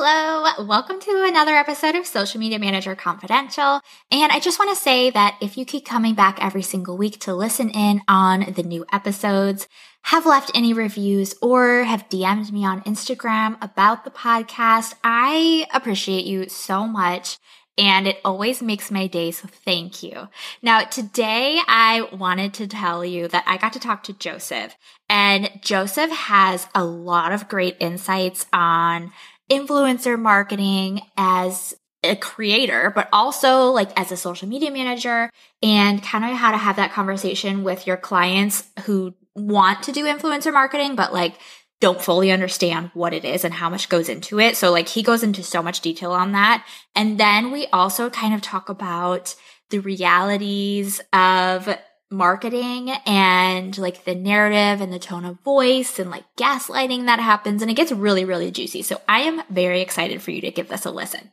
Hello, welcome to another episode of Social Media Manager Confidential. And I just want to say that if you keep coming back every single week to listen in on the new episodes, have left any reviews, or have DM'd me on Instagram about the podcast, I appreciate you so much and it always makes my day. So thank you. Now, today I wanted to tell you that I got to talk to Joseph and Joseph has a lot of great insights on influencer marketing as a creator, but also like as a social media manager and kind of how to have that conversation with your clients who want to do influencer marketing, but like don't fully understand what it is and how much goes into it. So like he goes into so much detail on that. And then we also kind of talk about the realities of marketing and like the narrative and the tone of voice and like gaslighting that happens. And it gets really, really juicy. So I am very excited for you to give this a listen.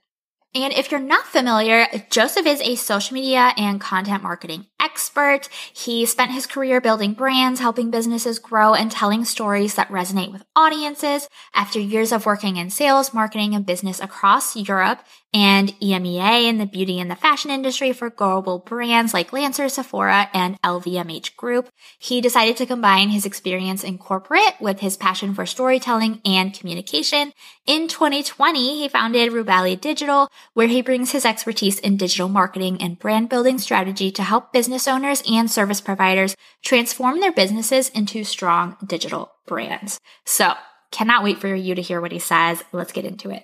And if you're not familiar, Joseph is a social media and content marketing expert. He spent his career building brands, helping businesses grow, and telling stories that resonate with audiences. After years of working in sales, marketing, and business across Europe and EMEA in the beauty and the fashion industry for global brands like Lancer, Sephora, and LVMH Group, he decided to combine his experience in corporate with his passion for storytelling and communication. In 2020, he founded Rubelli Digital, where he brings his expertise in digital marketing and brand building strategy to help business owners and service providers transform their businesses into strong digital brands. So, cannot wait for you to hear what he says. Let's get into it.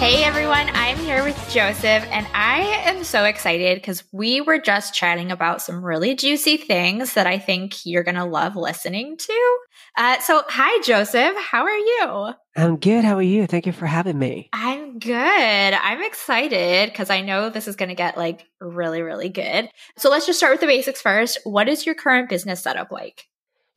Hey everyone, I'm here with Joseph, and I am so excited because we were just chatting about some really juicy things that I think you're going to love listening to. Uh, so, hi, Joseph. How are you? I'm good. How are you? Thank you for having me. I'm good. I'm excited because I know this is going to get like really, really good. So, let's just start with the basics first. What is your current business setup like?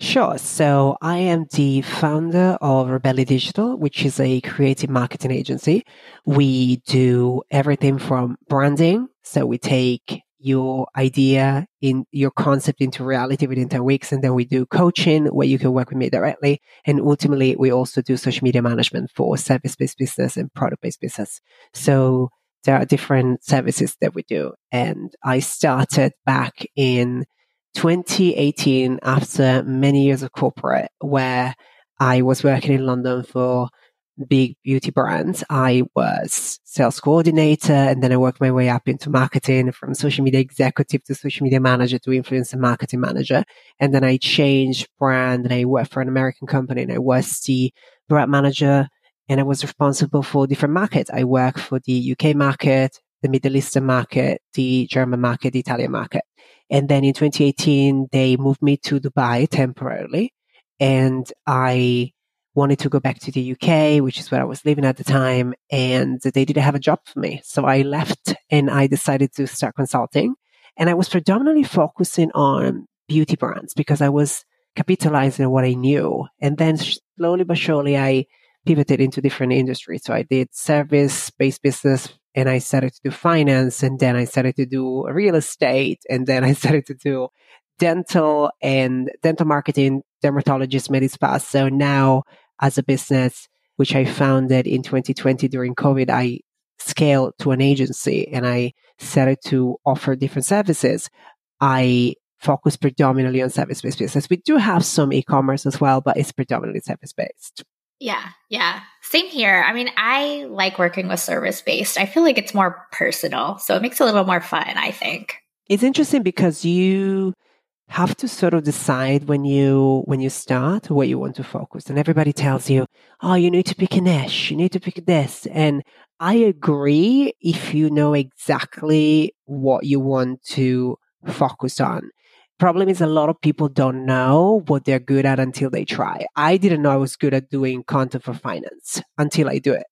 Sure. So I am the founder of Rubelli Digital, which is a creative marketing agency. We do everything from branding. So we take your idea in your concept into reality within 10 weeks. And then we do coaching where you can work with me directly. And ultimately, we also do social media management for service based business and product based business. So there are different services that we do. And I started back in 2018, after many years of corporate, where I was working in London for big beauty brands, I was sales coordinator and then I worked my way up into marketing from social media executive to social media manager to influencer marketing manager. And then I changed brand and I worked for an American company and I was the brand manager and I was responsible for different markets. I worked for the UK market, the Middle Eastern market, the German market, the Italian market. And then in 2018, they moved me to Dubai temporarily. And I wanted to go back to the UK, which is where I was living at the time. And they didn't have a job for me. So I left and I decided to start consulting. And I was predominantly focusing on beauty brands because I was capitalizing on what I knew. And then slowly but surely, I pivoted into different industries. So I did service based business and I started to do finance and then I started to do real estate and then I started to do dental and dental marketing, dermatologist, med spa. So now as a business, which I founded in 2020 during COVID, I scaled to an agency and I started to offer different services. I focus predominantly on service based business. We do have some e commerce as well, but it's predominantly service based. Yeah, yeah. Same here. I mean, I like working with service based. I feel like it's more personal. So it makes it a little more fun, I think. It's interesting because you have to sort of decide when you when you start what you want to focus and everybody tells you oh you need to pick a niche you need to pick this and i agree if you know exactly what you want to focus on problem is a lot of people don't know what they're good at until they try i didn't know i was good at doing content for finance until i do it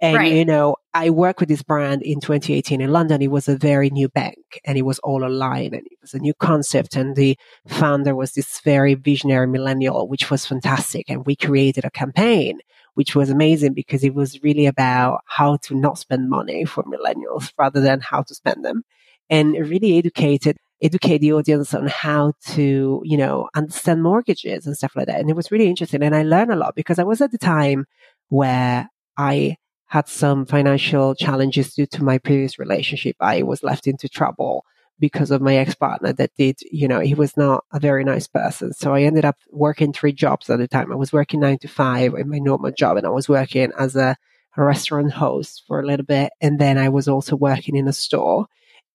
and, right. you know, I worked with this brand in 2018 in London. It was a very new bank and it was all online and it was a new concept. And the founder was this very visionary millennial, which was fantastic. And we created a campaign, which was amazing because it was really about how to not spend money for millennials rather than how to spend them and really educated educate the audience on how to, you know, understand mortgages and stuff like that. And it was really interesting. And I learned a lot because I was at the time where I had some financial challenges due to my previous relationship. I was left into trouble because of my ex partner that did, you know, he was not a very nice person. So I ended up working three jobs at the time. I was working nine to five in my normal job and I was working as a, a restaurant host for a little bit. And then I was also working in a store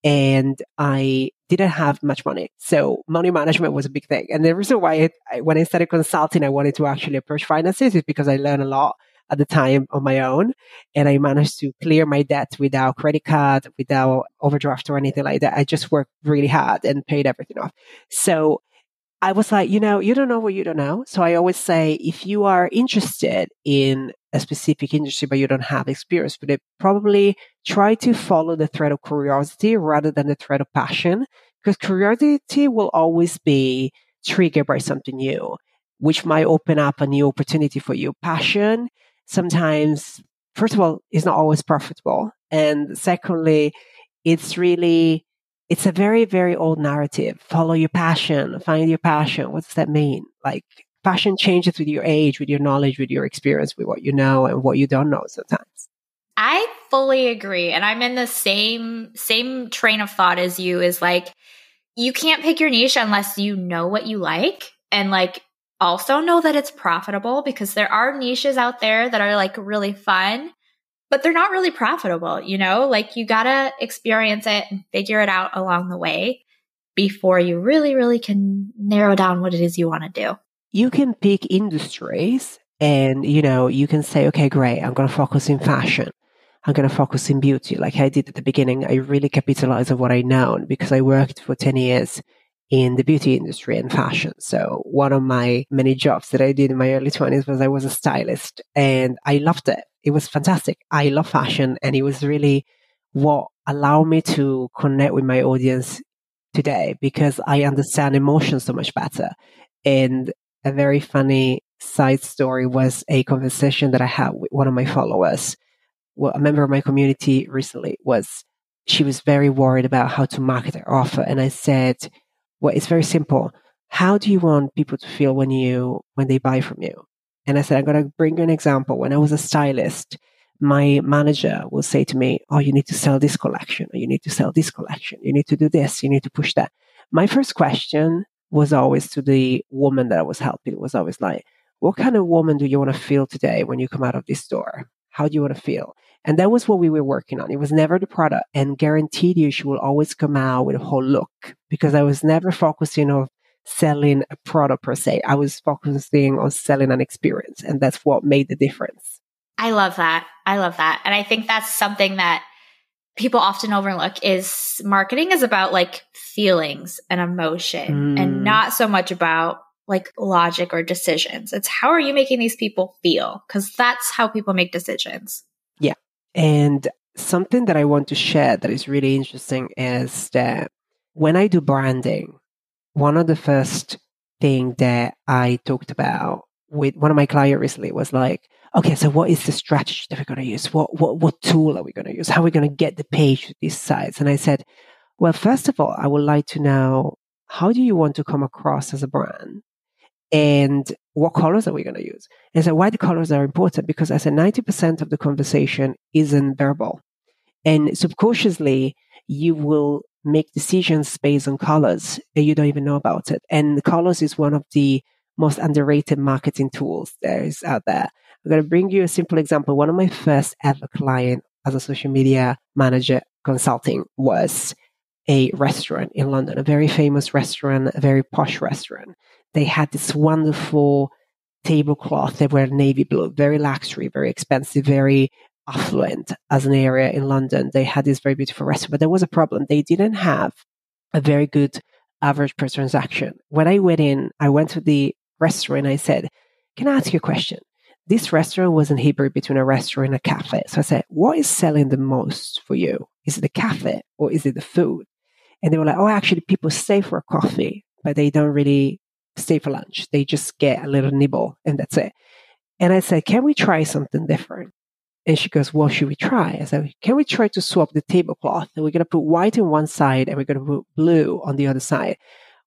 and I didn't have much money. So money management was a big thing. And the reason why I, when I started consulting, I wanted to actually approach finances is because I learned a lot at the time on my own. And I managed to clear my debt without credit card, without overdraft or anything like that. I just worked really hard and paid everything off. So I was like, you know, you don't know what you don't know. So I always say, if you are interested in a specific industry, but you don't have experience with it, probably try to follow the thread of curiosity rather than the thread of passion, because curiosity will always be triggered by something new, which might open up a new opportunity for you. Passion sometimes, first of all, is not always profitable. And secondly, it's really, it's a very, very old narrative. Follow your passion, find your passion. What does that mean? Like passion changes with your age, with your knowledge, with your experience, with what you know and what you don't know sometimes. I fully agree. And I'm in the same, same train of thought as you is like, you can't pick your niche unless you know what you like. And like, also know that it's profitable because there are niches out there that are like really fun, but they're not really profitable, you know? Like you gotta experience it and figure it out along the way before you really, really can narrow down what it is you want to do. You can pick industries and, you know, you can say, okay, great, I'm going to focus in fashion. I'm going to focus in beauty. Like I did at the beginning, I really capitalized on what I know because I worked for 10 years in the beauty industry and fashion. So one of my many jobs that I did in my early 20s was I was a stylist and I loved it. It was fantastic. I love fashion and it was really what allowed me to connect with my audience today because I understand emotions so much better. And a very funny side story was a conversation that I had with one of my followers. Well, a member of my community recently was, she was very worried about how to market her offer. And I said, well, it's very simple. How do you want people to feel when you when they buy from you? And I said, I'm going to bring you an example. When I was a stylist, my manager will say to me, Oh, you need to sell this collection, or you need to sell this collection, you need to do this, you need to push that. My first question was always to the woman that I was helping, was always like, What kind of woman do you want to feel today when you come out of this store? How do you want to feel? And that was what we were working on. It was never the product and guaranteed you she will always come out with a whole look because I was never focusing on selling a product per se. I was focusing on selling an experience and that's what made the difference. I love that. I love that. And I think that's something that people often overlook is marketing is about like feelings and emotion mm. and not so much about like logic or decisions. It's how are you making these people feel? Because that's how people make decisions. Yeah. And something that I want to share that is really interesting is that when I do branding, one of the first thing that I talked about with one of my clients recently was like, okay, so what is the strategy that we're going to use? What, what, what tool are we going to use? How are we going to get the page to these sites? And I said, well, first of all, I would like to know how do you want to come across as a brand? And what colors are we going to use? And so why the colors are important? Because I said 90% of the conversation isn't verbal. And subconsciously, you will make decisions based on colors and you don't even know about it. And colors is one of the most underrated marketing tools there is out there. I'm going to bring you a simple example. One of my first ever client as a social media manager consulting was a restaurant in London, a very famous restaurant, a very posh restaurant. They had this wonderful tablecloth. They were navy blue, very luxury, very expensive, very affluent as an area in London. They had this very beautiful restaurant, but there was a problem. They didn't have a very good average per transaction. When I went in, I went to the restaurant. I said, Can I ask you a question? This restaurant was in Hebrew between a restaurant and a cafe. So I said, What is selling the most for you? Is it the cafe or is it the food? And they were like, Oh, actually, people stay for a coffee, but they don't really stay for lunch. They just get a little nibble and that's it. And I said, Can we try something different? And she goes, What should we try? I said, Can we try to swap the tablecloth? And we're going to put white on one side and we're going to put blue on the other side.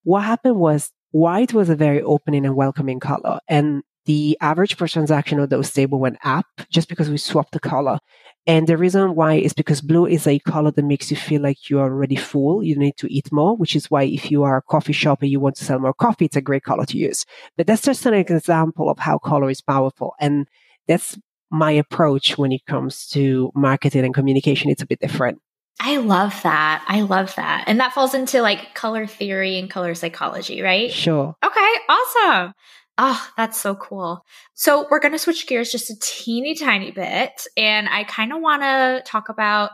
What happened was white was a very opening and welcoming color. And the average per transaction of those table went up just because we swapped the color. And the reason why is because blue is a color that makes you feel like you are already full. You need to eat more, which is why if you are a coffee shop and you want to sell more coffee, it's a great color to use. But that's just an example of how color is powerful. And that's my approach when it comes to marketing and communication. It's a bit different. I love that. I love that. And that falls into like color theory and color psychology, right? Sure. Okay, awesome. Oh, that's so cool. So we're going to switch gears just a teeny tiny bit. And I kind of want to talk about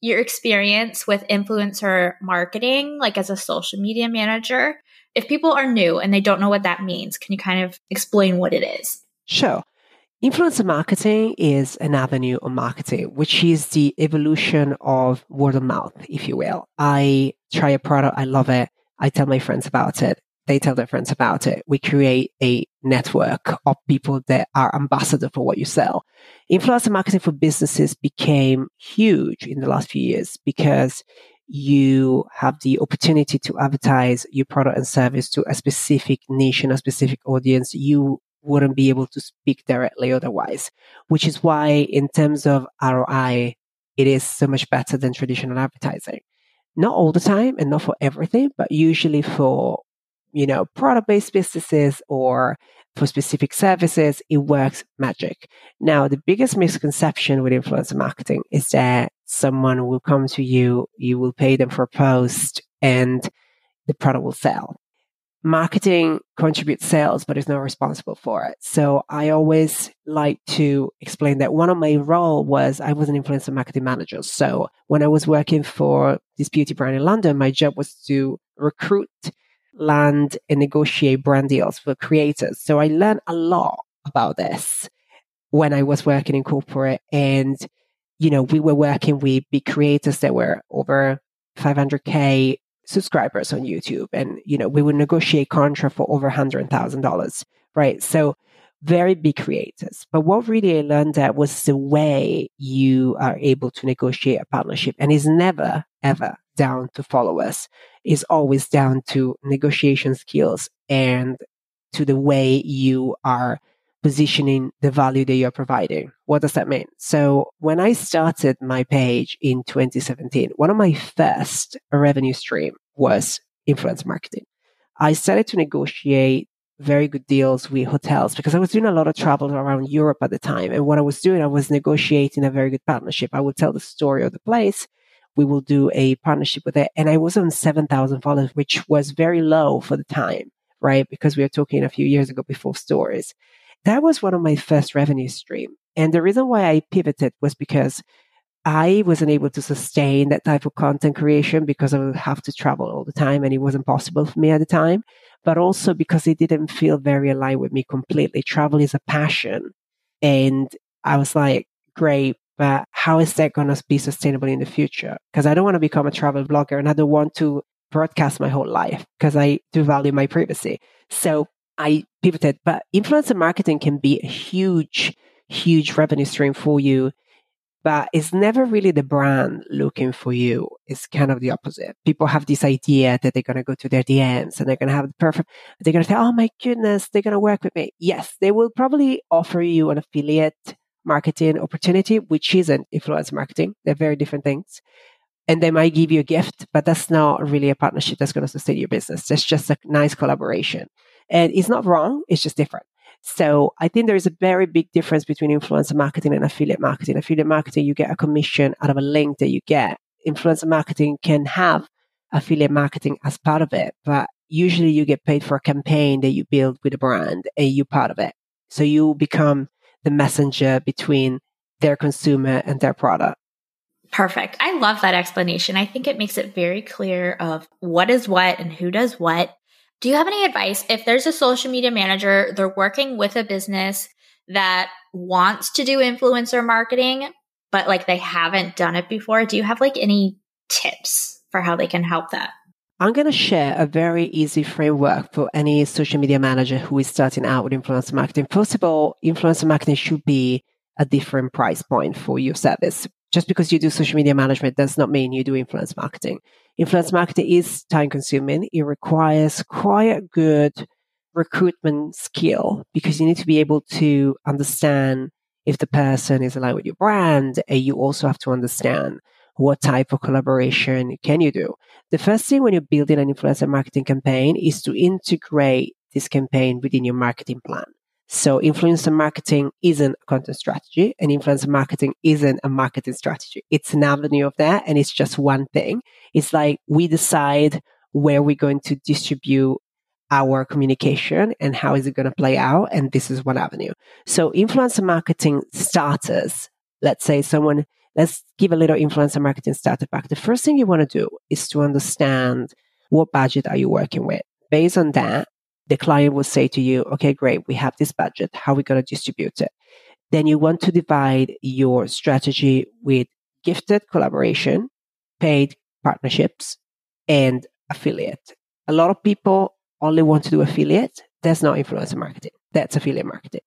your experience with influencer marketing, like as a social media manager. If people are new and they don't know what that means, can you kind of explain what it is? Sure. Influencer marketing is an avenue of marketing, which is the evolution of word of mouth, if you will. I try a product, I love it. I tell my friends about it they tell their friends about it. We create a network of people that are ambassador for what you sell. Influencer marketing for businesses became huge in the last few years because you have the opportunity to advertise your product and service to a specific niche and a specific audience you wouldn't be able to speak directly otherwise, which is why in terms of ROI, it is so much better than traditional advertising. Not all the time and not for everything, but usually for you know, product based businesses or for specific services, it works magic. Now, the biggest misconception with influencer marketing is that someone will come to you, you will pay them for a post, and the product will sell. Marketing contributes sales, but is not responsible for it. So I always like to explain that one of my role was I was an influencer marketing manager. So when I was working for this beauty brand in London, my job was to recruit land and negotiate brand deals for creators. So I learned a lot about this when I was working in corporate and you know, we were working with big creators that were over 500k subscribers on YouTube and you know, we would negotiate contract for over $100,000, right? So very big creators. But what really I learned that was the way you are able to negotiate a partnership and is never ever down to followers is always down to negotiation skills and to the way you are positioning the value that you're providing. What does that mean? So when I started my page in 2017, one of my first revenue stream was influence marketing. I started to negotiate very good deals with hotels because I was doing a lot of travel around Europe at the time. And what I was doing, I was negotiating a very good partnership. I would tell the story of the place we will do a partnership with it. And I was on 7,000 followers, which was very low for the time, right? Because we were talking a few years ago before stories. That was one of my first revenue stream. And the reason why I pivoted was because I wasn't able to sustain that type of content creation because I would have to travel all the time and it wasn't possible for me at the time, but also because it didn't feel very aligned with me completely. Travel is a passion. And I was like, great, but how is that going to be sustainable in the future? Because I don't want to become a travel blogger and I don't want to broadcast my whole life because I do value my privacy. So I pivoted, but influencer marketing can be a huge, huge revenue stream for you. But it's never really the brand looking for you. It's kind of the opposite. People have this idea that they're going to go to their DMs and they're going to have the perfect, they're going to say, Oh my goodness, they're going to work with me. Yes, they will probably offer you an affiliate marketing opportunity, which isn't influence marketing. They're very different things. and they might give you a gift, but that's not really a partnership that's going to sustain your business. That's just a nice collaboration. And it's not wrong, it's just different. So I think there is a very big difference between influencer marketing and affiliate marketing. Affiliate marketing, you get a commission out of a link that you get. Influencer marketing can have affiliate marketing as part of it, but usually you get paid for a campaign that you build with a brand and you're part of it. So you become the messenger between their consumer and their product. Perfect. I love that explanation. I think it makes it very clear of what is what and who does what. Do you have any advice if there's a social media manager, they're working with a business that wants to do influencer marketing, but like they haven't done it before? Do you have like any tips for how they can help that? I'm going to share a very easy framework for any social media manager who is starting out with influencer marketing. First of all, influencer marketing should be a different price point for your service just because you do social media management does not mean you do influence marketing. Influence marketing is time consuming. It requires quite good recruitment skill because you need to be able to understand if the person is aligned with your brand and you also have to understand what type of collaboration can you do. The first thing when you're building an influencer marketing campaign is to integrate this campaign within your marketing plan. So influencer marketing isn't a content strategy and influencer marketing isn't a marketing strategy. It's an avenue of that and it's just one thing. It's like we decide where we're going to distribute our communication and how is it going to play out. And this is one avenue. So influencer marketing starters, let's say someone, let's give a little influencer marketing starter pack. The first thing you want to do is to understand what budget are you working with. Based on that, the client will say to you, okay, great, we have this budget. How are we going to distribute it? Then you want to divide your strategy with gifted collaboration, paid partnerships, and affiliate. A lot of people only want to do affiliate. That's not influencer marketing. That's affiliate marketing.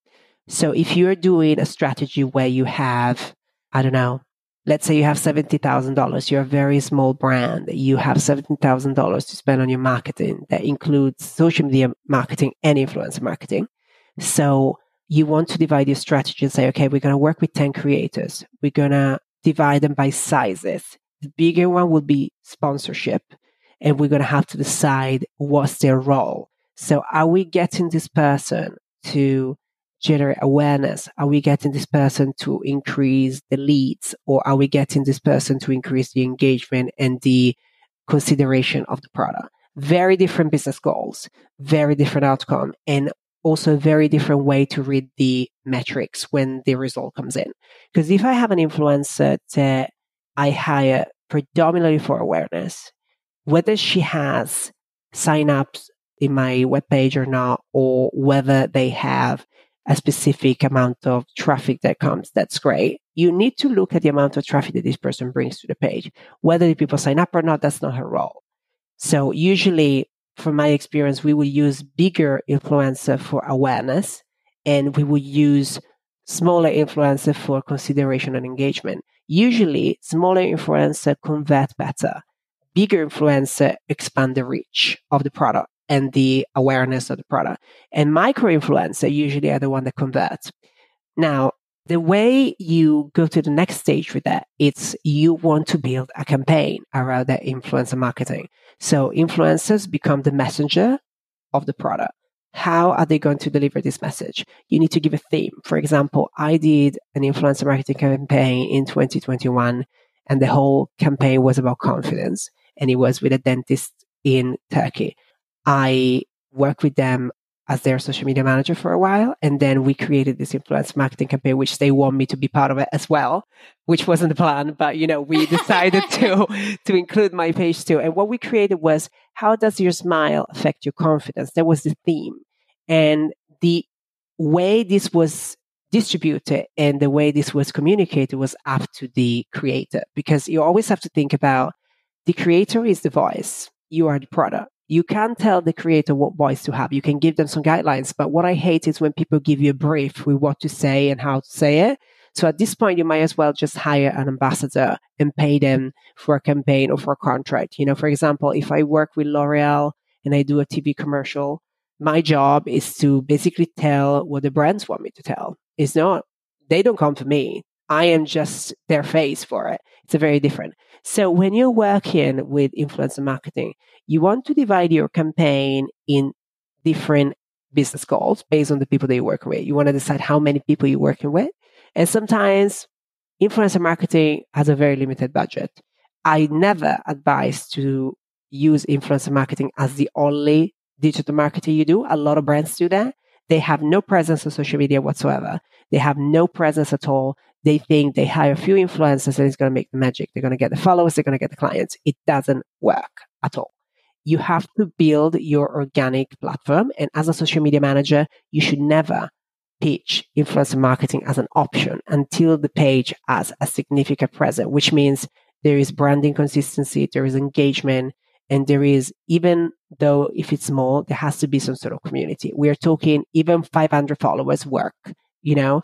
So if you're doing a strategy where you have, I don't know, let's say you have $70,000, you're a very small brand, you have $70,000 to spend on your marketing that includes social media marketing and influencer marketing. So you want to divide your strategy and say, okay, we're going to work with 10 creators. We're going to divide them by sizes. The bigger one will be sponsorship and we're going to have to decide what's their role. So are we getting this person to generate awareness? Are we getting this person to increase the leads or are we getting this person to increase the engagement and the consideration of the product? Very different business goals, very different outcome, and also a very different way to read the metrics when the result comes in. Because if I have an influencer that I hire predominantly for awareness, whether she has sign ups in my webpage or not, or whether they have a specific amount of traffic that comes, that's great. You need to look at the amount of traffic that this person brings to the page. Whether the people sign up or not, that's not her role. So usually, from my experience, we will use bigger influencer for awareness and we will use smaller influencer for consideration and engagement. Usually, smaller influencer convert better. Bigger influencer expand the reach of the product and the awareness of the product. And micro influencer usually are the one that converts. Now, the way you go to the next stage with that, it's you want to build a campaign around that influencer marketing. So influencers become the messenger of the product. How are they going to deliver this message? You need to give a theme. For example, I did an influencer marketing campaign in 2021 and the whole campaign was about confidence and it was with a dentist in Turkey. I worked with them as their social media manager for a while. And then we created this influence marketing campaign, which they want me to be part of it as well, which wasn't the plan. But, you know, we decided to, to include my page too. And what we created was how does your smile affect your confidence? That was the theme. And the way this was distributed and the way this was communicated was up to the creator because you always have to think about the creator is the voice. You are the product you can tell the creator what voice to have. You can give them some guidelines. But what I hate is when people give you a brief with what to say and how to say it. So at this point, you might as well just hire an ambassador and pay them for a campaign or for a contract. You know, for example, if I work with L'Oreal and I do a TV commercial, my job is to basically tell what the brands want me to tell. It's not, they don't come to me. I am just their face for it. It's a very different. So when you're working with influencer marketing, you want to divide your campaign in different business goals based on the people that you're working with. You want to decide how many people you're working with. And sometimes influencer marketing has a very limited budget. I never advise to use influencer marketing as the only digital marketing you do. A lot of brands do that. They have no presence on social media whatsoever. They have no presence at all. They think they hire a few influencers and it's going to make the magic. They're going to get the followers. They're going to get the clients. It doesn't work at all. You have to build your organic platform. And as a social media manager, you should never pitch influencer marketing as an option until the page has a significant presence, which means there is branding consistency, there is engagement, and there is, even though if it's small, there has to be some sort of community. We are talking even 500 followers work, you know?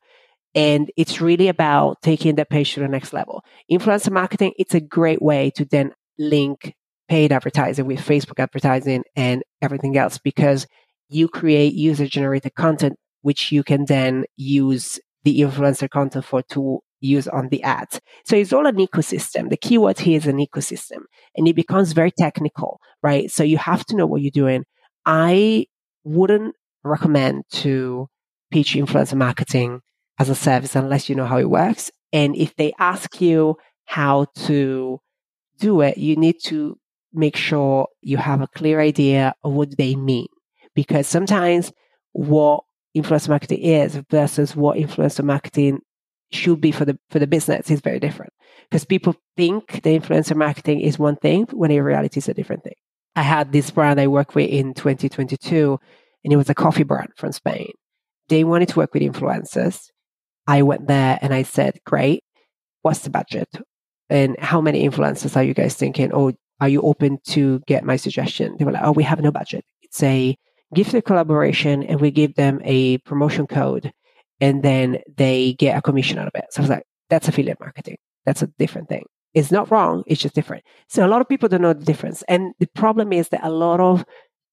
And it's really about taking the page to the next level. Influencer marketing, it's a great way to then link paid advertising with Facebook advertising and everything else because you create user generated content, which you can then use the influencer content for to use on the ads. So it's all an ecosystem. The keyword here is an ecosystem and it becomes very technical, right? So you have to know what you're doing. I wouldn't recommend to pitch influencer marketing as a service unless you know how it works. And if they ask you how to do it, you need to make sure you have a clear idea of what they mean. Because sometimes what influencer marketing is versus what influencer marketing should be for the for the business is very different because people think the influencer marketing is one thing when in reality it's a different thing i had this brand i worked with in 2022 and it was a coffee brand from spain they wanted to work with influencers i went there and i said great what's the budget and how many influencers are you guys thinking oh are you open to get my suggestion they were like oh we have no budget it's a gift collaboration and we give them a promotion code and then they get a commission out of it. So I was like, that's affiliate marketing. That's a different thing. It's not wrong. It's just different. So a lot of people don't know the difference. And the problem is that a lot of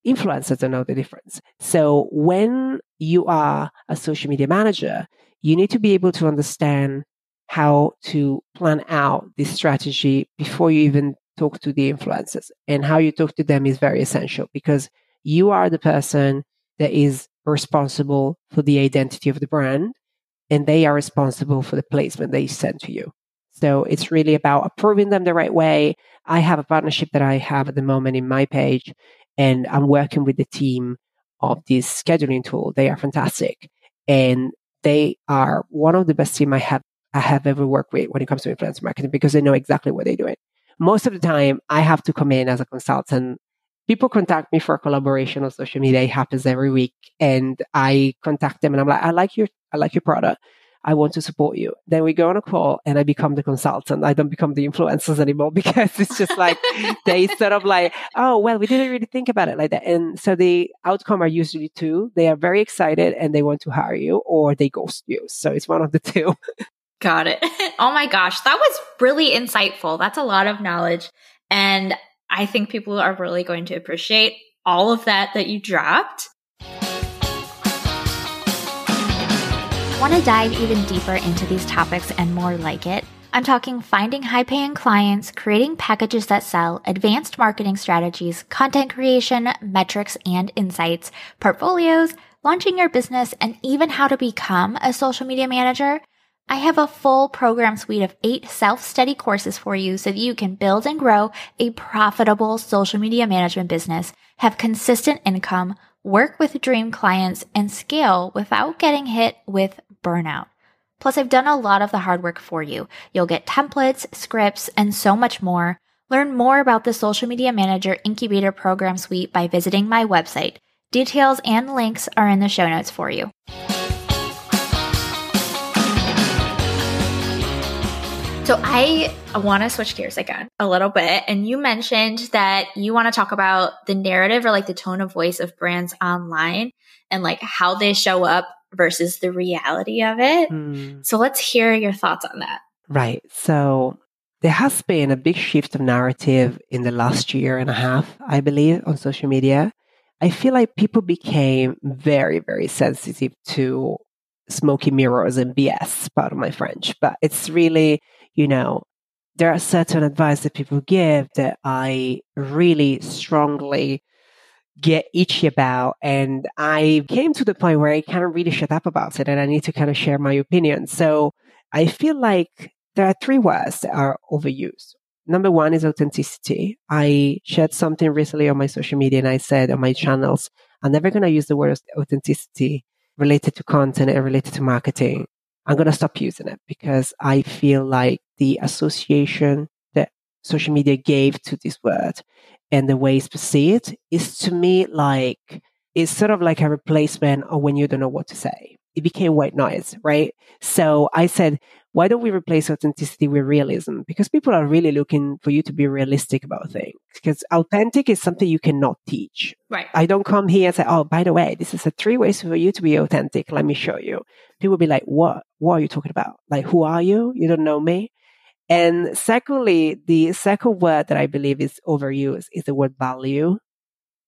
influencers don't know the difference. So when you are a social media manager, you need to be able to understand how to plan out this strategy before you even talk to the influencers. And how you talk to them is very essential because you are the person that is responsible for the identity of the brand and they are responsible for the placement they send to you. So it's really about approving them the right way. I have a partnership that I have at the moment in my page, and I'm working with the team of this scheduling tool. They are fantastic. And they are one of the best team I have I have ever worked with when it comes to influencer marketing because they know exactly what they're doing. Most of the time I have to come in as a consultant people contact me for a collaboration on social media. It happens every week. And I contact them and I'm like, I like your, I like your product. I want to support you. Then we go on a call and I become the consultant. I don't become the influencers anymore because it's just like they sort of like, oh, well, we didn't really think about it like that. And so the outcome are usually two. They are very excited and they want to hire you or they ghost you. So it's one of the two. Got it. oh my gosh. That was really insightful. That's a lot of knowledge. And I think people are really going to appreciate all of that that you dropped. Want to dive even deeper into these topics and more like it? I'm talking finding high paying clients, creating packages that sell, advanced marketing strategies, content creation, metrics and insights, portfolios, launching your business, and even how to become a social media manager. I have a full program suite of eight self-study courses for you so that you can build and grow a profitable social media management business, have consistent income, work with dream clients, and scale without getting hit with burnout. Plus, I've done a lot of the hard work for you. You'll get templates, scripts, and so much more. Learn more about the Social Media Manager Incubator Program Suite by visiting my website. Details and links are in the show notes for you. So I want to switch gears again a little bit. And you mentioned that you want to talk about the narrative or like the tone of voice of brands online and like how they show up versus the reality of it. Mm. So let's hear your thoughts on that. Right. So there has been a big shift of narrative in the last year and a half, I believe, on social media. I feel like people became very, very sensitive to smoky mirrors and BS, part of my French, but it's really, you know, there are certain advice that people give that I really strongly get itchy about. And I came to the point where I of really shut up about it and I need to kind of share my opinion. So I feel like there are three words that are overused. Number one is authenticity. I shared something recently on my social media and I said on my channels, I'm never going to use the word authenticity related to content and related to marketing. I'm going to stop using it because I feel like the association that social media gave to this word and the ways to see it is to me like, it's sort of like a replacement of when you don't know what to say. It became white noise, right? So I said, why don't we replace authenticity with realism? Because people are really looking for you to be realistic about things. Because authentic is something you cannot teach. Right. I don't come here and say, oh, by the way, this is a three ways for you to be authentic. Let me show you. People will be like, what? What are you talking about? Like, who are you? You don't know me. And secondly, the second word that I believe is overused is the word value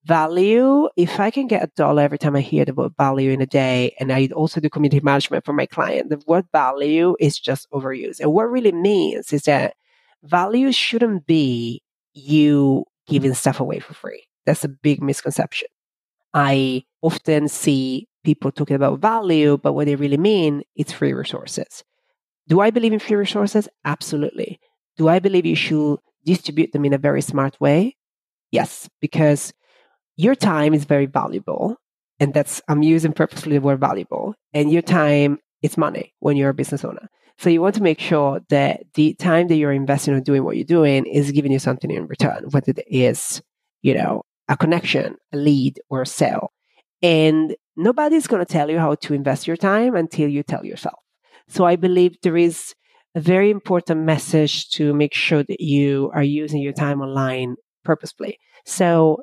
value, if I can get a dollar every time I hear the word value in a day, and I also do community management for my client, the word value is just overused. And what really means is that value shouldn't be you giving stuff away for free. That's a big misconception. I often see people talking about value, but what they really mean is free resources. Do I believe in free resources? Absolutely. Do I believe you should distribute them in a very smart way? Yes, because your time is very valuable. And that's, I'm using purposely the word valuable. And your time is money when you're a business owner. So you want to make sure that the time that you're investing or doing what you're doing is giving you something in return, whether it is, you know, a connection, a lead, or a sale. And nobody's going to tell you how to invest your time until you tell yourself. So I believe there is a very important message to make sure that you are using your time online purposefully. So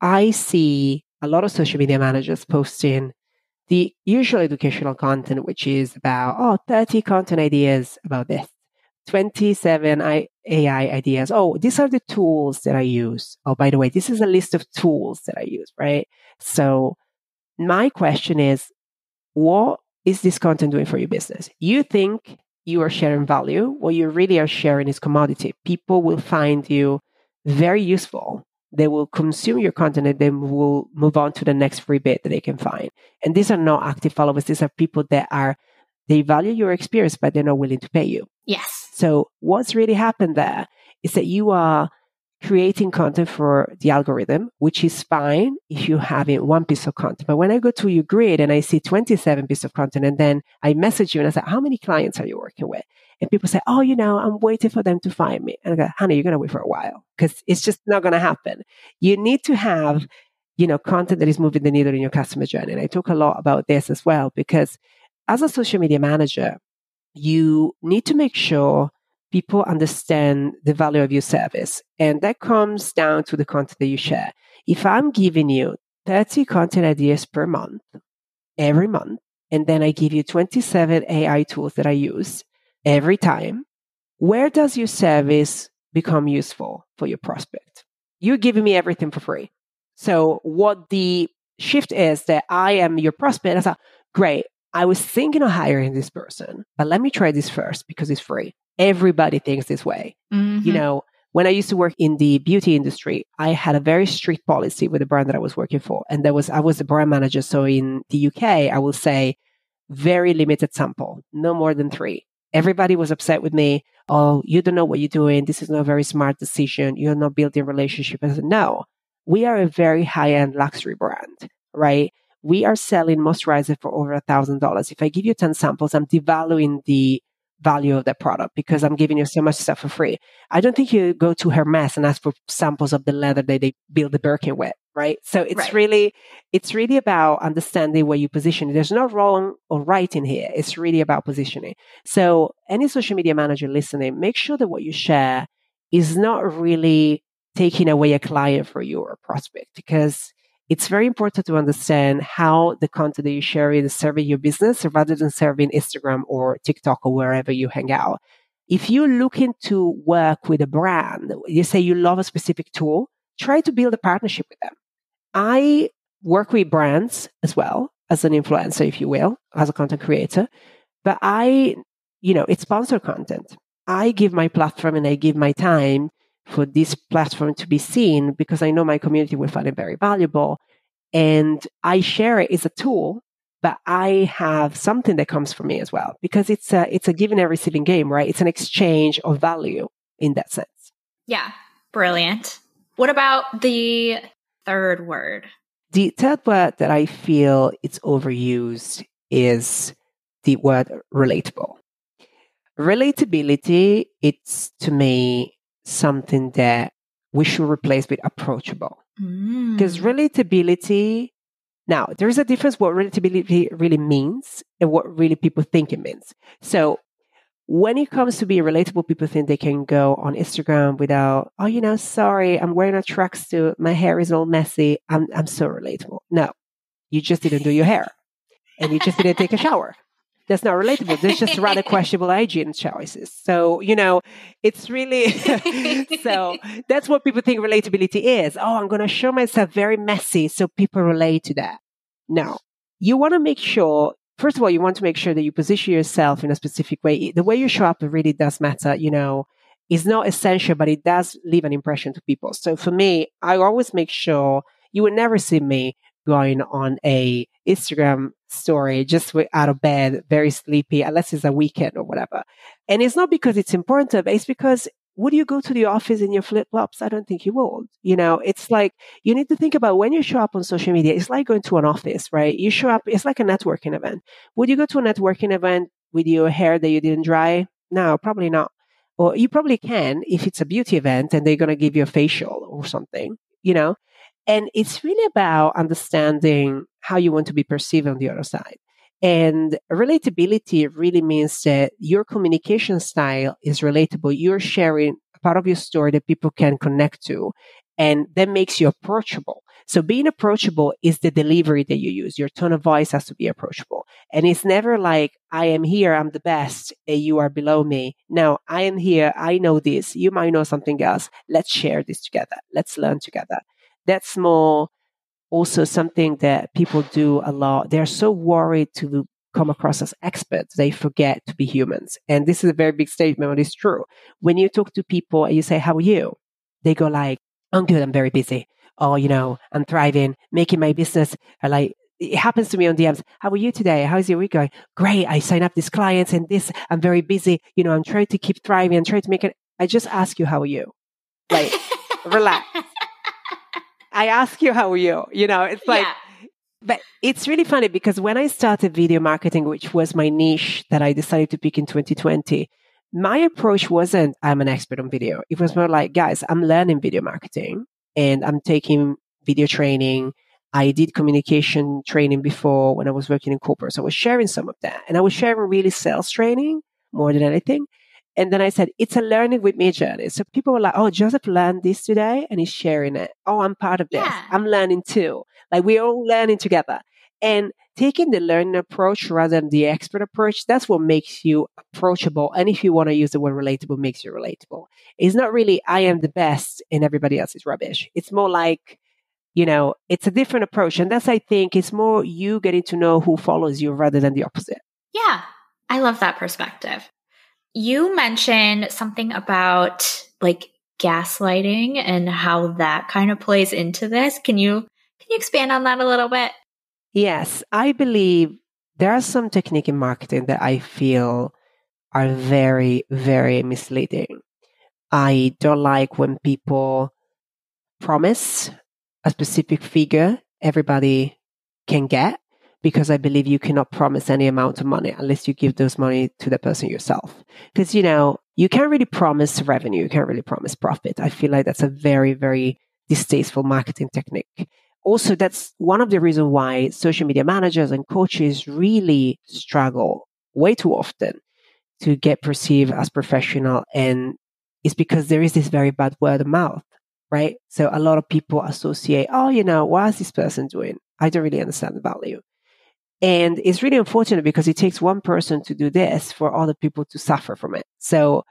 I see a lot of social media managers posting the usual educational content, which is about, oh, 30 content ideas about this, 27 AI ideas. Oh, these are the tools that I use. Oh, by the way, this is a list of tools that I use, right? So my question is, what is this content doing for your business? You think you are sharing value. What you really are sharing is commodity. People will find you very useful they will consume your content and then will move on to the next free bit that they can find. And these are not active followers. These are people that are, they value your experience, but they're not willing to pay you. Yes. So what's really happened there is that you are creating content for the algorithm, which is fine if you have it one piece of content. But when I go to your grid and I see 27 pieces of content and then I message you and I say, how many clients are you working with? And people say, oh, you know, I'm waiting for them to find me. And I go, honey, you're going to wait for a while because it's just not going to happen. You need to have, you know, content that is moving the needle in your customer journey. And I talk a lot about this as well because as a social media manager, you need to make sure people understand the value of your service. And that comes down to the content that you share. If I'm giving you 30 content ideas per month, every month, and then I give you 27 AI tools that I use, every time, where does your service become useful for your prospect? You're giving me everything for free. So what the shift is that I am your prospect. I thought, great. I was thinking of hiring this person, but let me try this first because it's free. Everybody thinks this way. Mm-hmm. You know, when I used to work in the beauty industry, I had a very strict policy with the brand that I was working for. And there was, I was the brand manager. So in the UK, I will say very limited sample, no more than three. Everybody was upset with me. Oh, you don't know what you're doing. This is not a very smart decision. You're not building a relationship. I said, no, we are a very high end luxury brand, right? We are selling moisturizer for over a thousand dollars. If I give you 10 samples, I'm devaluing the value of that product because I'm giving you so much stuff for free. I don't think you go to Hermes and ask for samples of the leather that they build the Birkin with, right? So it's right. really, it's really about understanding where you position. There's no wrong or right in here. It's really about positioning. So any social media manager listening, make sure that what you share is not really taking away a client for you or a prospect because it's very important to understand how the content that you share is serving your business rather than serving Instagram or TikTok or wherever you hang out. If you're looking to work with a brand, you say you love a specific tool, try to build a partnership with them. I work with brands as well. as an influencer, if you will, as a content creator. But I, you know, it's sponsored content. I give my platform and I give my time for this platform to be seen because I know my community will find it very valuable. And I share it as a tool, but I have something that comes from me as well because it's a, it's a giving and receiving game, right? It's an exchange of value in that sense. Yeah. Brilliant. What about the third word? The third word that I feel it's overused is the word relatable. Relatability, it's to me something that we should replace with approachable. Because mm. relatability, now there's a difference what relatability really means and what really people think it means. So when it comes to being relatable, people think they can go on Instagram without, oh, you know, sorry, I'm wearing a tracksuit, my hair is all messy. I'm I'm so relatable. No, you just didn't do your hair, and you just didn't take a shower. That's not relatable. There's just rather questionable hygiene choices. So you know, it's really so that's what people think relatability is. Oh, I'm going to show myself very messy so people relate to that. No, you want to make sure first of all, you want to make sure that you position yourself in a specific way. The way you show up really does matter, you know, it's not essential, but it does leave an impression to people. So for me, I always make sure you would never see me going on a Instagram story just out of bed, very sleepy, unless it's a weekend or whatever. And it's not because it's important, it's because would you go to the office in your flip flops? I don't think you would. You know, it's like you need to think about when you show up on social media, it's like going to an office, right? You show up, it's like a networking event. Would you go to a networking event with your hair that you didn't dry? No, probably not. Or you probably can if it's a beauty event and they're going to give you a facial or something, you know? And it's really about understanding how you want to be perceived on the other side. And relatability really means that your communication style is relatable. You're sharing a part of your story that people can connect to, and that makes you approachable. So being approachable is the delivery that you use. Your tone of voice has to be approachable. And it's never like, I am here, I'm the best, and you are below me. No, I am here, I know this, you might know something else. Let's share this together. Let's learn together. That's more also something that people do a lot. They're so worried to come across as experts, they forget to be humans. And this is a very big statement, but it's true. When you talk to people and you say, How are you? They go like, I'm good, I'm very busy. Oh, you know, I'm thriving, making my business. Like it happens to me on DMs. How are you today? How's your week going? Great. I sign up these clients and this. I'm very busy. You know, I'm trying to keep thriving. I'm trying to make it. I just ask you, how are you? Like, relax. I ask you how are you. You know, it's like, yeah. but it's really funny because when I started video marketing, which was my niche that I decided to pick in 2020, my approach wasn't I'm an expert on video. It was more like, guys, I'm learning video marketing and I'm taking video training. I did communication training before when I was working in corporate. So I was sharing some of that. And I was sharing really sales training more than anything. And then I said, it's a learning with me journey. So people were like, oh, Joseph learned this today and he's sharing it. Oh, I'm part of this. Yeah. I'm learning too. Like we're all learning together. And taking the learning approach rather than the expert approach, that's what makes you approachable. And if you want to use the word relatable, makes you relatable. It's not really, I am the best and everybody else is rubbish. It's more like, you know, it's a different approach. And that's, I think, it's more you getting to know who follows you rather than the opposite. Yeah. I love that perspective. You mentioned something about like gaslighting and how that kind of plays into this. Can you can you expand on that a little bit? Yes, I believe there are some technique in marketing that I feel are very very misleading. I don't like when people promise a specific figure everybody can get because I believe you cannot promise any amount of money unless you give those money to the person yourself. Because, you know, you can't really promise revenue. You can't really promise profit. I feel like that's a very, very distasteful marketing technique. Also, that's one of the reasons why social media managers and coaches really struggle way too often to get perceived as professional. And it's because there is this very bad word of mouth, right? So a lot of people associate, oh, you know, what is this person doing? I don't really understand the value. And it's really unfortunate because it takes one person to do this for other people to suffer from it. So,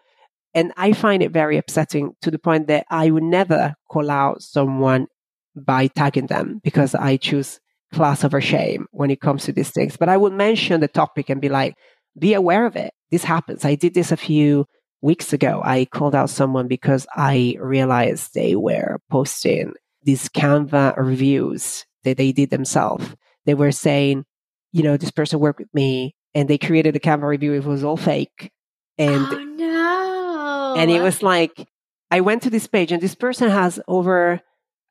and I find it very upsetting to the point that I would never call out someone by tagging them because I choose class over shame when it comes to these things. But I would mention the topic and be like, be aware of it. This happens. I did this a few weeks ago. I called out someone because I realized they were posting these Canva reviews that they did themselves. They were saying, you know, this person worked with me and they created a Canva review. It was all fake. And, oh, no. and it was like, I went to this page and this person has over,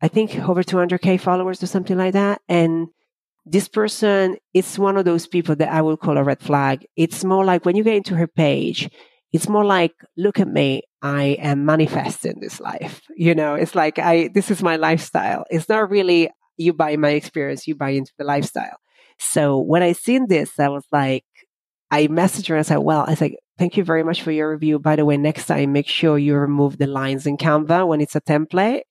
I think over 200k followers or something like that. And this person is one of those people that I would call a red flag. It's more like when you get into her page, it's more like, look at me. I am manifesting this life. You know, it's like I, this is my lifestyle. It's not really you buy my experience, you buy into the lifestyle. So when I seen this, I was like, I messaged her and I said, well, I said, thank you very much for your review. By the way, next time, make sure you remove the lines in Canva when it's a template.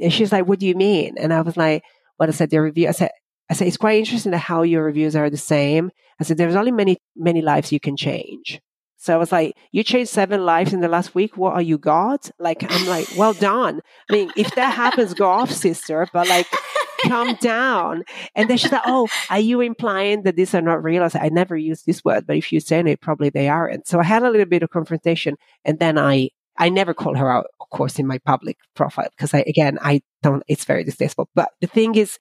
And she's like, what do you mean? And I was like, well, I said, the review, I said, I said, it's quite interesting that how your reviews are the same. I said, there's only many, many lives you can change. So I was like, you changed seven lives in the last week. What are you, God? Like, I'm like, well done. I mean, if that happens, go off, sister. But like, calm down. And then she's like, oh, are you implying that these are not real? I said, I never use this word, but if you're saying it, probably they aren't. So I had a little bit of confrontation. And then I, I never call her out, of course, in my public profile because I, again, I don't, it's very distasteful. But the thing is,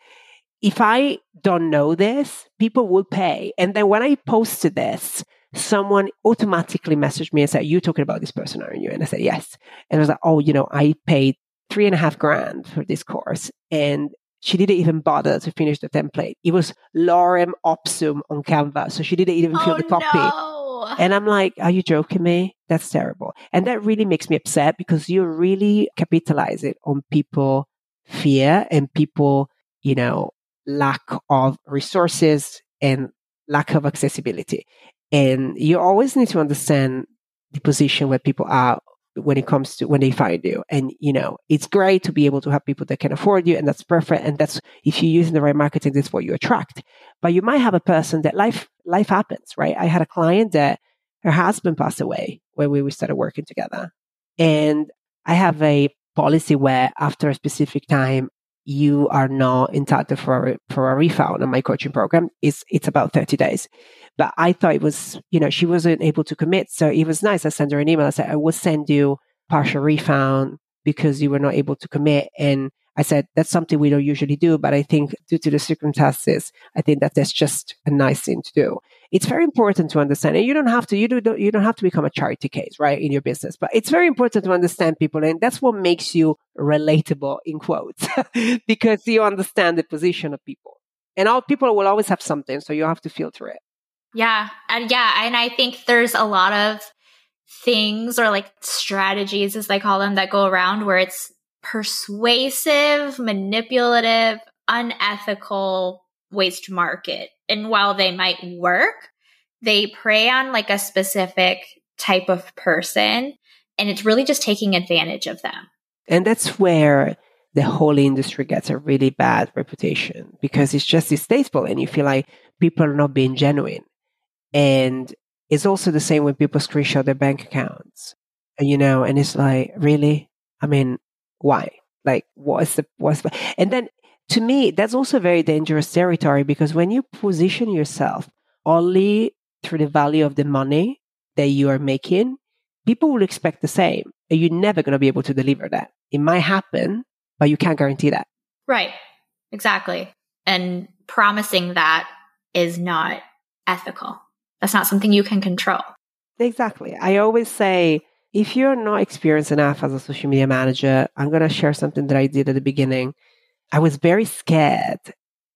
if I don't know this, people will pay. And then when I posted this, someone automatically messaged me and said, You're talking about this person, aren't you? And I said, Yes. And I was like, Oh, you know, I paid three and a half grand for this course. And she didn't even bother to finish the template. It was lorem ipsum on Canva. So she didn't even fill oh, the copy. No. And I'm like, are you joking me? That's terrible. And that really makes me upset because you're really capitalizing on people fear and people, you know, lack of resources and lack of accessibility. And you always need to understand the position where people are when it comes to when they find you. And, you know, it's great to be able to have people that can afford you. And that's perfect. And that's, if you're using the right marketing, that's what you attract. But you might have a person that life, life happens, right? I had a client that her husband passed away when we started working together. And I have a policy where after a specific time, you are not entitled for a, for a refund on my coaching program. It's, it's about 30 days. But I thought it was, you know, she wasn't able to commit. So it was nice. I sent her an email. I said, I will send you partial refund because you were not able to commit. And I said, that's something we don't usually do, but I think due to the circumstances, I think that that's just a nice thing to do. It's very important to understand, and you don't have to, you don't, you don't have to become a charity case, right, in your business, but it's very important to understand people, and that's what makes you relatable in quotes, because you understand the position of people. And all people will always have something, so you have to filter it. Yeah. And yeah. And I think there's a lot of things or like strategies, as they call them, that go around where it's persuasive, manipulative, unethical waste market. And while they might work, they prey on like a specific type of person. And it's really just taking advantage of them. And that's where the whole industry gets a really bad reputation because it's just distasteful and you feel like people are not being genuine. And it's also the same when people screenshot their bank accounts, you know, and it's like, really? I mean, why? Like, what's the, what's the, and then to me, that's also very dangerous territory because when you position yourself only through the value of the money that you are making, people will expect the same. And you're never going to be able to deliver that. It might happen, but you can't guarantee that. Right. Exactly. And promising that is not ethical. That's not something you can control. Exactly. I always say if you're not experienced enough as a social media manager, I'm going to share something that I did at the beginning. I was very scared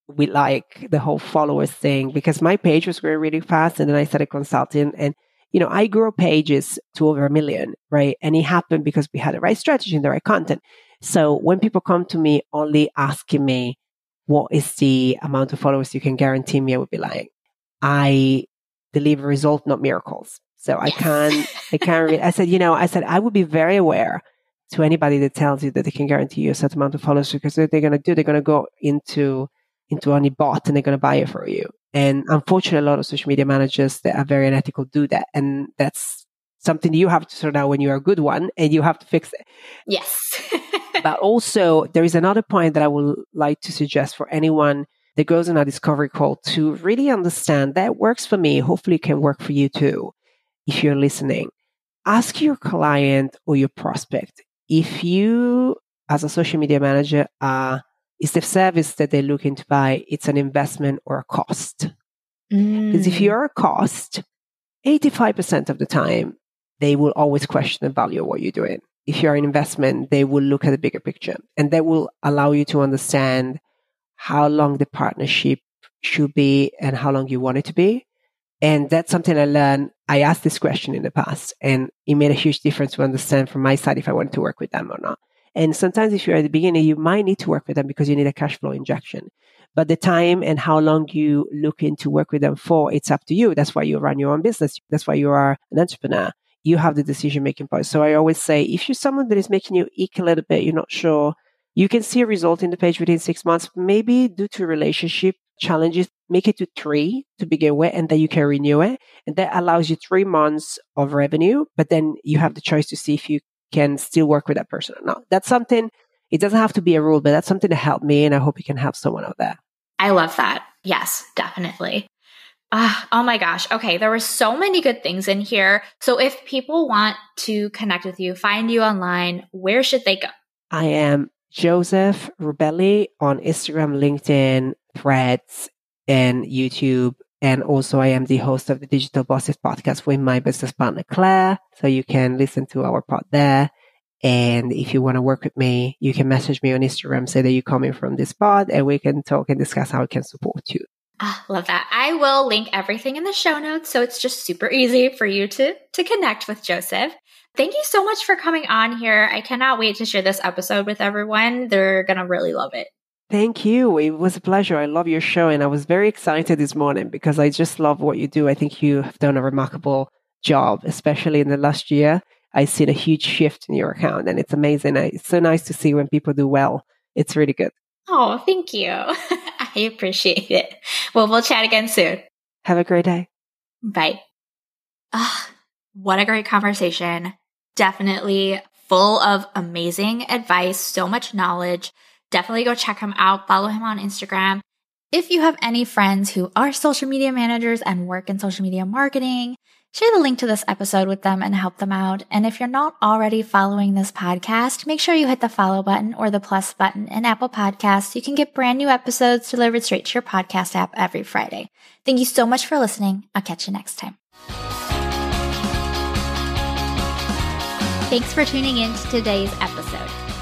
with like the whole followers thing because my page was growing really fast. And then I started consulting and you know, I grew pages to over a million, right? And it happened because we had the right strategy and the right content. So when people come to me only asking me, what is the amount of followers you can guarantee me? I would be like, I deliver results, not miracles. So yes. I can't, I can't read. I said, you know, I said, I would be very aware to anybody that tells you that they can guarantee you a certain amount of followers because what they're going to do, they're going to go into, into any bot and they're going to buy it for you. And unfortunately, a lot of social media managers that are very unethical do that. And that's something you have to sort out when you're a good one and you have to fix it. Yes. but also there is another point that I would like to suggest for anyone that goes on a discovery call to really understand that works for me. Hopefully, it can work for you too if you're listening. Ask your client or your prospect if you, as a social media manager, are is the service that they're looking to buy, it's an investment or a cost. Because mm. if you're a cost, 85% of the time, they will always question the value of what you're doing. If you're an investment, they will look at the bigger picture and that will allow you to understand how long the partnership should be and how long you want it to be. And that's something I learned. I asked this question in the past and it made a huge difference to understand from my side if I wanted to work with them or not. And sometimes if you're at the beginning, you might need to work with them because you need a cash flow injection. But the time and how long you look into work with them for, it's up to you. That's why you run your own business. That's why you are an entrepreneur. You have the decision making part. So I always say, if you're someone that is making you eke a little bit, you're not sure, you can see a result in the page within six months, maybe due to relationship challenges, make it to three to begin with, and then you can renew it. And that allows you three months of revenue, but then you have the choice to see if you can still work with that person or not. That's something, it doesn't have to be a rule, but that's something to help me. And I hope it can help someone out there. I love that. Yes, definitely. Uh, oh my gosh. Okay. There were so many good things in here. So if people want to connect with you, find you online, where should they go? I am Joseph Rubelli on Instagram, LinkedIn, Threads, and YouTube. And also, I am the host of the Digital Bosses podcast with my business partner, Claire. So you can listen to our pod there. And if you want to work with me, you can message me on Instagram, say that you're coming from this pod, and we can talk and discuss how we can support you. Ah, love that. I will link everything in the show notes. So it's just super easy for you to, to connect with Joseph. Thank you so much for coming on here. I cannot wait to share this episode with everyone. They're going to really love it. Thank you. It was a pleasure. I love your show. And I was very excited this morning because I just love what you do. I think you have done a remarkable job, especially in the last year. I've seen a huge shift in your account and it's amazing. It's so nice to see when people do well. It's really good. Oh, thank you. I appreciate it. Well, we'll chat again soon. Have a great day. Bye. Ah, what a great conversation. Definitely full of amazing advice, so much knowledge definitely go check him out. Follow him on Instagram. If you have any friends who are social media managers and work in social media marketing, share the link to this episode with them and help them out. And if you're not already following this podcast, make sure you hit the follow button or the plus button in Apple Podcasts. You can get brand new episodes delivered straight to your podcast app every Friday. Thank you so much for listening. I'll catch you next time. Thanks for tuning in to today's episode.